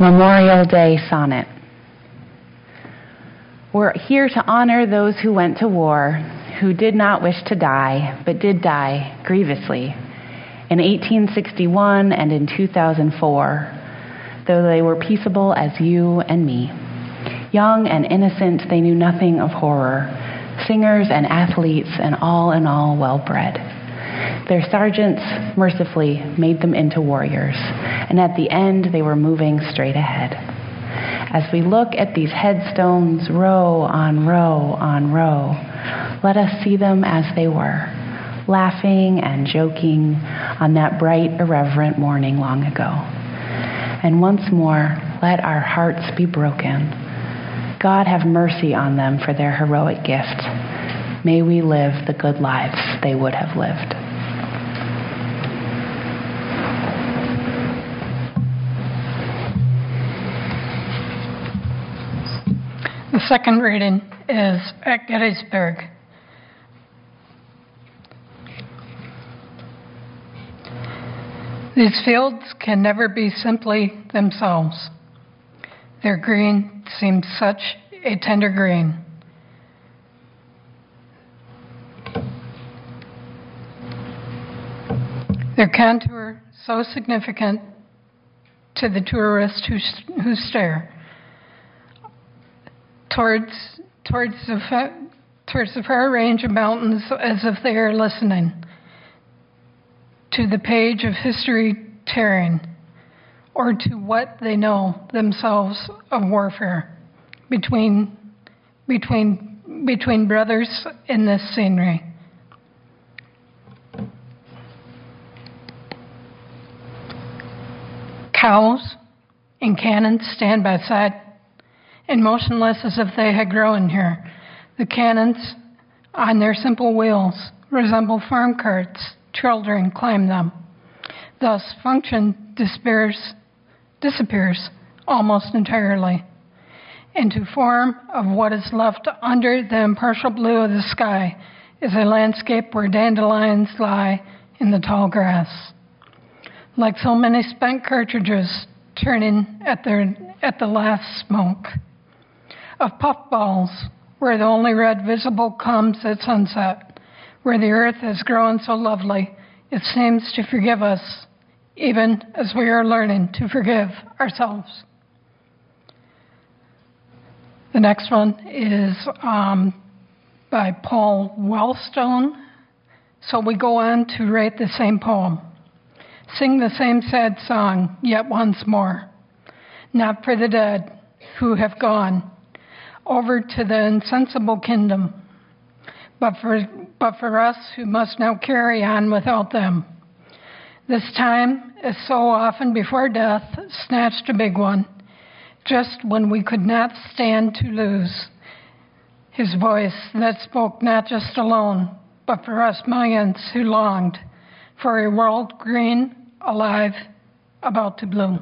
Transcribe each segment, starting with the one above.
Memorial Day Sonnet. We're here to honor those who went to war, who did not wish to die, but did die grievously in 1861 and in 2004, though they were peaceable as you and me. Young and innocent, they knew nothing of horror, singers and athletes, and all in all well bred. Their sergeants mercifully made them into warriors, and at the end they were moving straight ahead. As we look at these headstones row on row on row, let us see them as they were, laughing and joking on that bright, irreverent morning long ago. And once more, let our hearts be broken. God have mercy on them for their heroic gift. May we live the good lives they would have lived. The second reading is at Gettysburg. These fields can never be simply themselves. Their green seems such a tender green. Their contour so significant to the tourist who, who stare towards towards the towards the far range of mountains as if they are listening to the page of history tearing or to what they know themselves of warfare between between between brothers in this scenery. Cows and cannons stand by side and motionless as if they had grown here. The cannons on their simple wheels resemble farm carts. Children climb them. Thus, function disappears, disappears almost entirely into form of what is left under the impartial blue of the sky is a landscape where dandelions lie in the tall grass. Like so many spent cartridges turning at, their, at the last smoke of puffballs, where the only red visible comes at sunset, where the earth has grown so lovely it seems to forgive us, even as we are learning to forgive ourselves. The next one is um, by Paul Wellstone. So we go on to write the same poem. Sing the same sad song yet once more. Not for the dead who have gone over to the insensible kingdom, but for, but for us who must now carry on without them. This time, as so often before death, snatched a big one just when we could not stand to lose. His voice that spoke not just alone, but for us millions who longed for a world green, alive, about to bloom.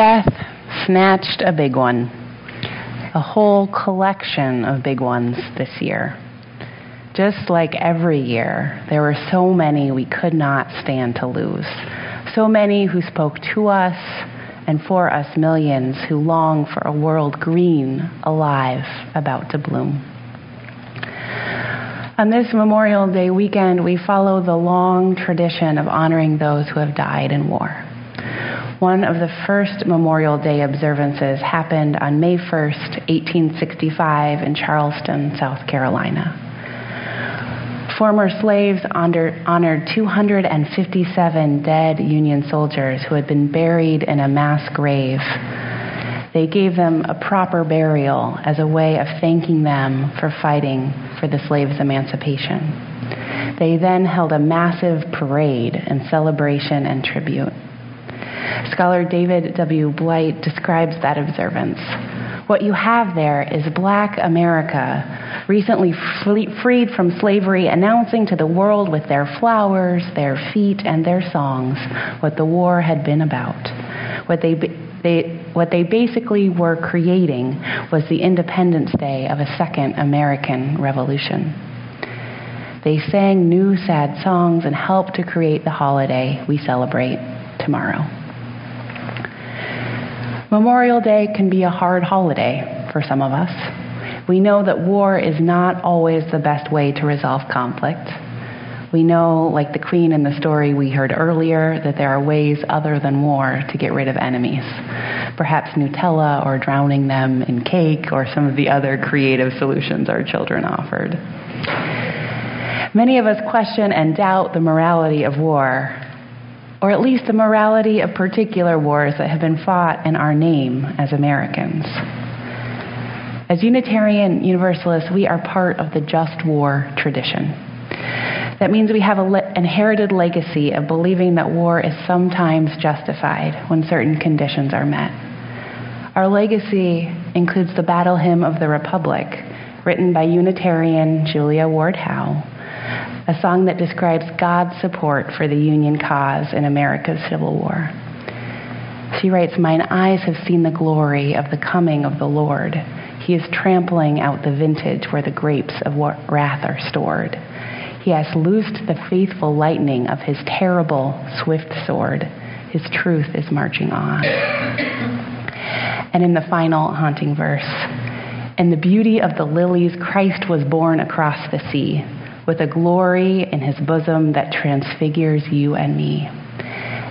Seth snatched a big one, a whole collection of big ones this year. Just like every year, there were so many we could not stand to lose. So many who spoke to us and for us millions who long for a world green, alive, about to bloom. On this Memorial Day weekend, we follow the long tradition of honoring those who have died in war. One of the first Memorial Day observances happened on May 1st, 1865, in Charleston, South Carolina. Former slaves honored 257 dead Union soldiers who had been buried in a mass grave. They gave them a proper burial as a way of thanking them for fighting for the slaves' emancipation. They then held a massive parade in celebration and tribute. Scholar David W. Blight describes that observance. What you have there is black America, recently freed from slavery, announcing to the world with their flowers, their feet, and their songs what the war had been about. What they, they, what they basically were creating was the Independence Day of a second American Revolution. They sang new sad songs and helped to create the holiday we celebrate tomorrow. Memorial Day can be a hard holiday for some of us. We know that war is not always the best way to resolve conflict. We know, like the queen in the story we heard earlier, that there are ways other than war to get rid of enemies. Perhaps Nutella or drowning them in cake or some of the other creative solutions our children offered. Many of us question and doubt the morality of war, or at least the morality of particular wars that have been fought in our name as Americans. As Unitarian Universalists, we are part of the just war tradition. That means we have an le- inherited legacy of believing that war is sometimes justified when certain conditions are met. Our legacy includes the Battle Hymn of the Republic, written by Unitarian Julia Ward Howe a song that describes God's support for the Union cause in America's Civil War. She writes, Mine eyes have seen the glory of the coming of the Lord. He is trampling out the vintage where the grapes of wrath are stored. He has loosed the faithful lightning of his terrible, swift sword. His truth is marching on. And in the final haunting verse, in the beauty of the lilies, Christ was born across the sea with a glory in his bosom that transfigures you and me.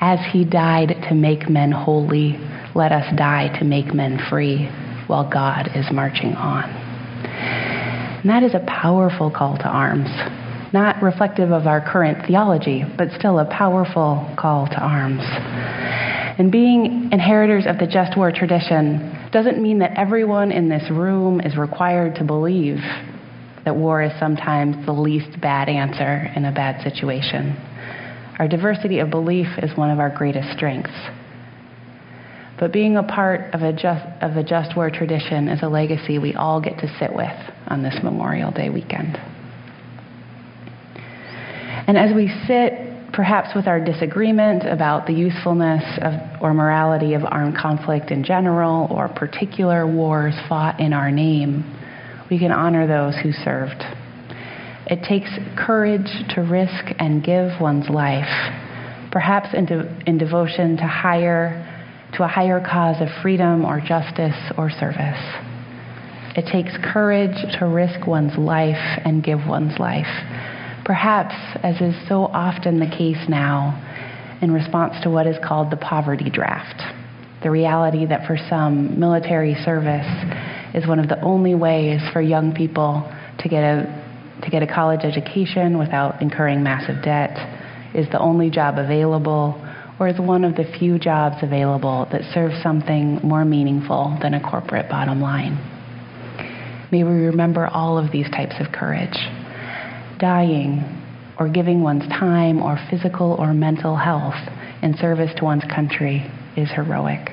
As he died to make men holy, let us die to make men free while God is marching on. And that is a powerful call to arms, not reflective of our current theology, but still a powerful call to arms. And being inheritors of the just war tradition doesn't mean that everyone in this room is required to believe that war is sometimes the least bad answer in a bad situation. Our diversity of belief is one of our greatest strengths. But being a part of a just, of a just war tradition is a legacy we all get to sit with on this Memorial Day weekend. And as we sit, perhaps with our disagreement about the usefulness of, or morality of armed conflict in general, or particular wars fought in our name, we can honor those who served. It takes courage to risk and give one's life, perhaps in, de- in devotion to higher to a higher cause of freedom or justice or service. It takes courage to risk one's life and give one's life. Perhaps, as is so often the case now, in response to what is called the poverty draft, the reality that for some, military service is one of the only ways for young people to get a to get a college education without incurring massive debt, is the only job available, or is one of the few jobs available that serves something more meaningful than a corporate bottom line. May we remember all of these types of courage. Dying or giving one's time or physical or mental health in service to one's country is heroic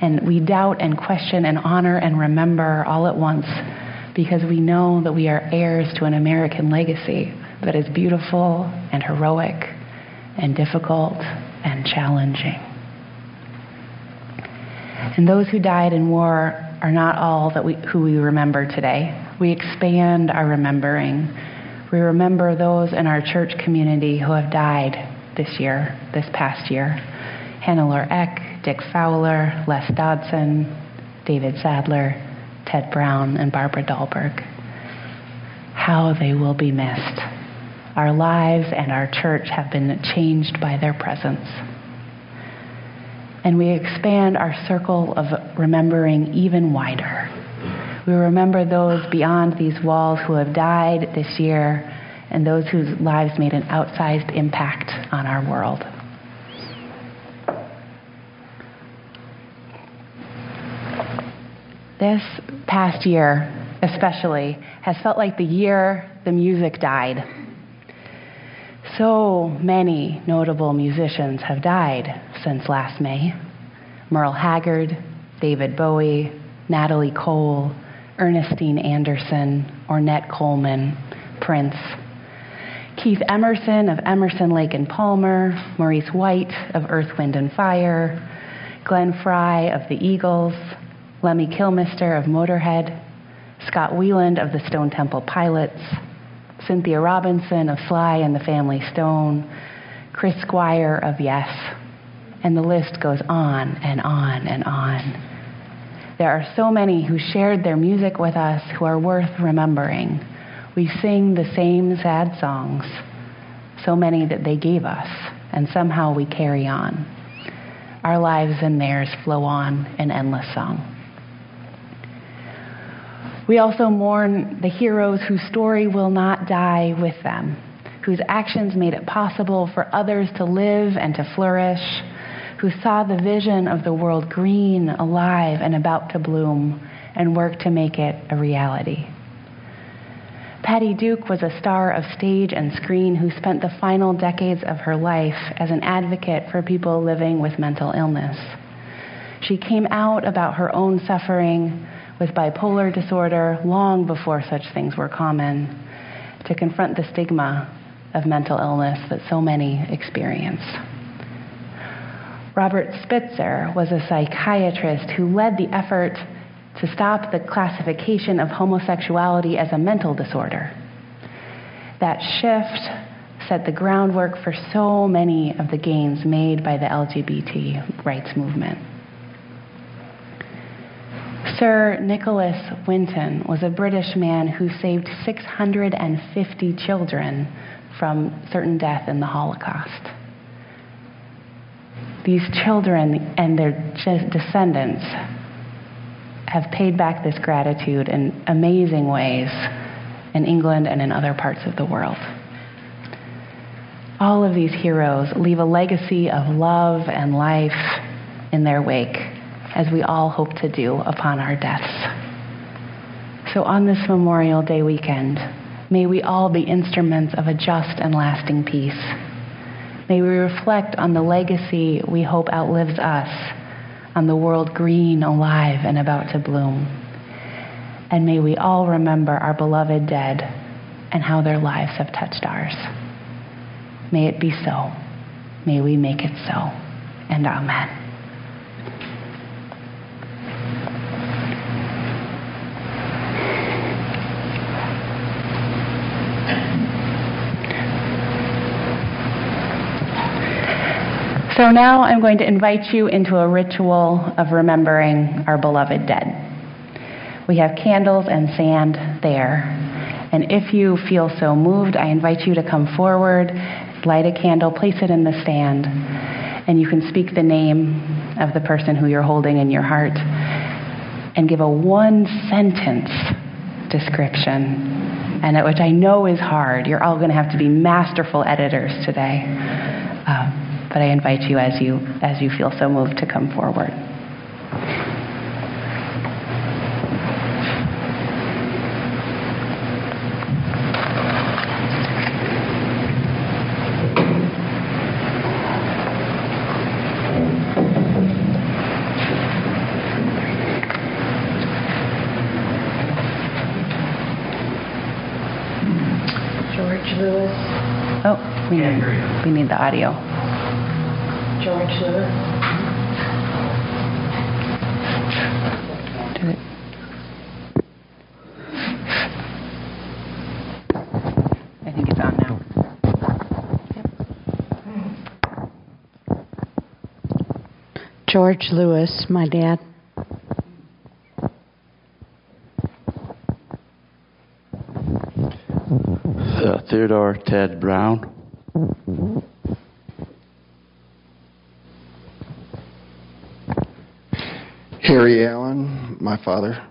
and we doubt and question and honor and remember all at once because we know that we are heirs to an American legacy that is beautiful and heroic and difficult and challenging. And those who died in war are not all that we, who we remember today. We expand our remembering. We remember those in our church community who have died this year, this past year. Hannah Eck, Dick Fowler, Les Dodson, David Sadler, Ted Brown, and Barbara Dahlberg. How they will be missed. Our lives and our church have been changed by their presence. And we expand our circle of remembering even wider. We remember those beyond these walls who have died this year and those whose lives made an outsized impact on our world. This past year, especially, has felt like the year the music died. So many notable musicians have died since last May Merle Haggard, David Bowie, Natalie Cole, Ernestine Anderson, Ornette Coleman, Prince. Keith Emerson of Emerson, Lake and Palmer, Maurice White of Earth, Wind and Fire, Glenn Frey of the Eagles, Lemmy Kilmister of Motorhead, Scott Weiland of the Stone Temple Pilots, Cynthia Robinson of Sly and the Family Stone, Chris Squire of Yes, and the list goes on and on and on. There are so many who shared their music with us who are worth remembering. We sing the same sad songs, so many that they gave us, and somehow we carry on. Our lives and theirs flow on in endless song. We also mourn the heroes whose story will not die with them, whose actions made it possible for others to live and to flourish who saw the vision of the world green, alive, and about to bloom, and worked to make it a reality. Patty Duke was a star of stage and screen who spent the final decades of her life as an advocate for people living with mental illness. She came out about her own suffering with bipolar disorder long before such things were common to confront the stigma of mental illness that so many experience. Robert Spitzer was a psychiatrist who led the effort to stop the classification of homosexuality as a mental disorder. That shift set the groundwork for so many of the gains made by the LGBT rights movement. Sir Nicholas Winton was a British man who saved 650 children from certain death in the Holocaust these children and their descendants have paid back this gratitude in amazing ways in England and in other parts of the world. All of these heroes leave a legacy of love and life in their wake, as we all hope to do upon our deaths. So, on this Memorial Day weekend, may we all be instruments of a just and lasting peace May we reflect on the legacy we hope outlives us, on the world green, alive, and about to bloom. And may we all remember our beloved dead and how their lives have touched ours. May it be so. May we make it so. And amen. So now I'm going to invite you into a ritual of remembering our beloved dead. We have candles and sand there. And if you feel so moved, I invite you to come forward, light a candle, place it in the sand, and you can speak the name of the person who you're holding in your heart and give a one sentence description, and which I know is hard. You're all going to have to be masterful editors today. Um, but I invite you as you as you feel so moved to come forward. George Lewis. Oh, we need, we need the audio. George Lewis. It? I think it's on now. George Lewis, my dad. Uh, Theodore Ted Brown. My father.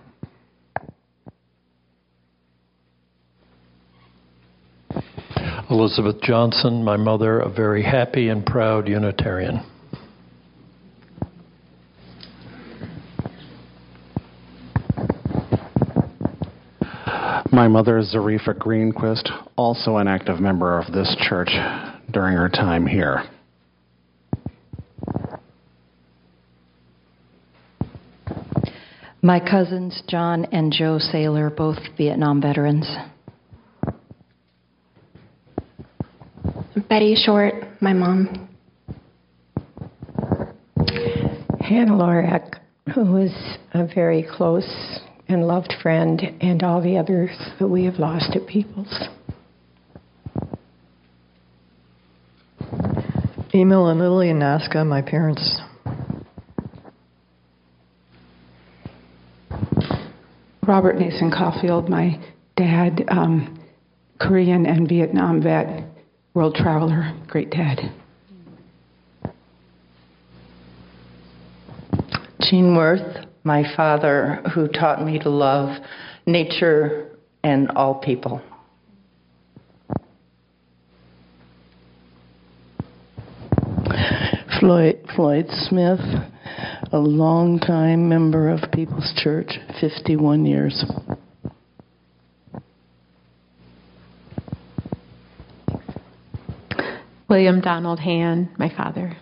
Elizabeth Johnson, my mother, a very happy and proud Unitarian. My mother is Zarifa Greenquist, also an active member of this church during her time here. My cousins, John and Joe Saylor, both Vietnam veterans. Betty Short, my mom. Hannah Lorak, who was a very close and loved friend, and all the others that we have lost at Peoples. Emil and Lillian Nasca, my parents. Robert Nason Caulfield, my dad, um, Korean and Vietnam vet, world traveler, great dad. Gene Worth, my father, who taught me to love nature and all people. Floyd, Floyd Smith, a longtime member of People's Church, 51 years. William Donald Han, my father.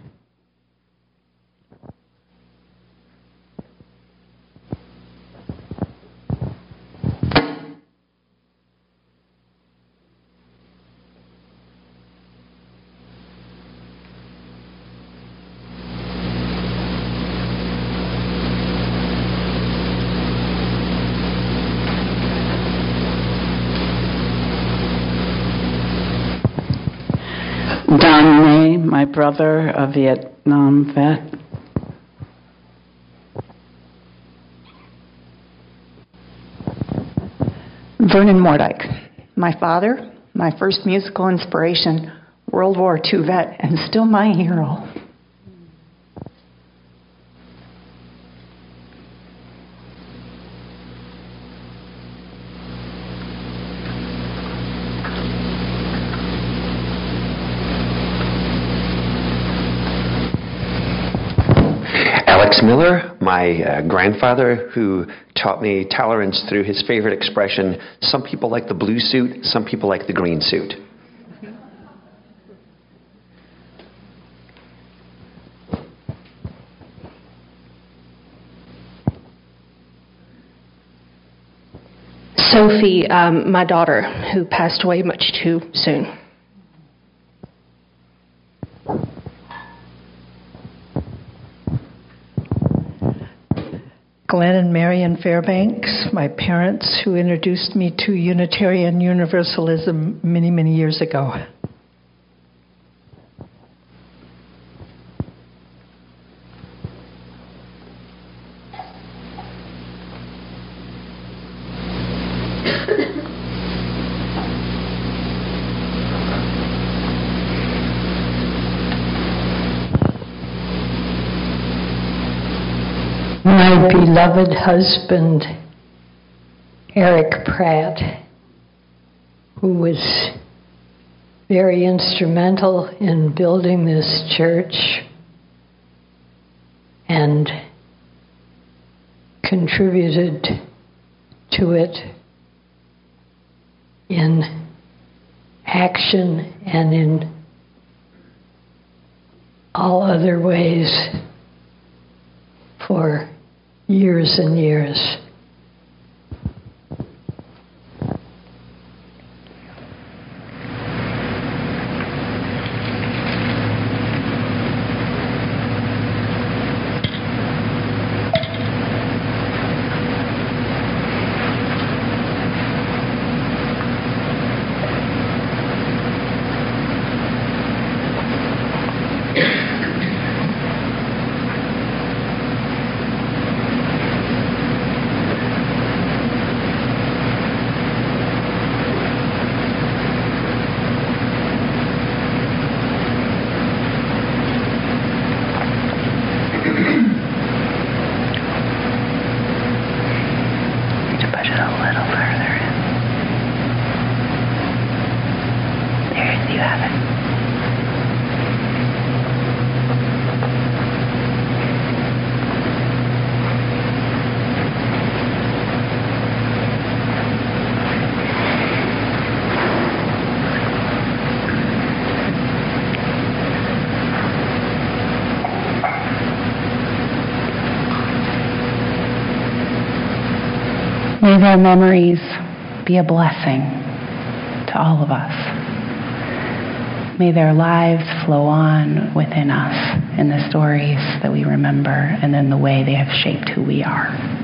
Don May, my brother, a Vietnam vet. Vernon Mordyke, my father, my first musical inspiration, World War II vet, and still my hero. Miller, my uh, grandfather, who taught me tolerance through his favorite expression some people like the blue suit, some people like the green suit. Sophie, um, my daughter, who passed away much too soon. Glenn and Marion Fairbanks, my parents, who introduced me to Unitarian Universalism many, many years ago. My beloved husband, Eric Pratt, who was very instrumental in building this church and contributed to it in action and in all other ways for years and years. Need to push it a little further in. May their memories be a blessing to all of us. May their lives flow on within us in the stories that we remember and in the way they have shaped who we are.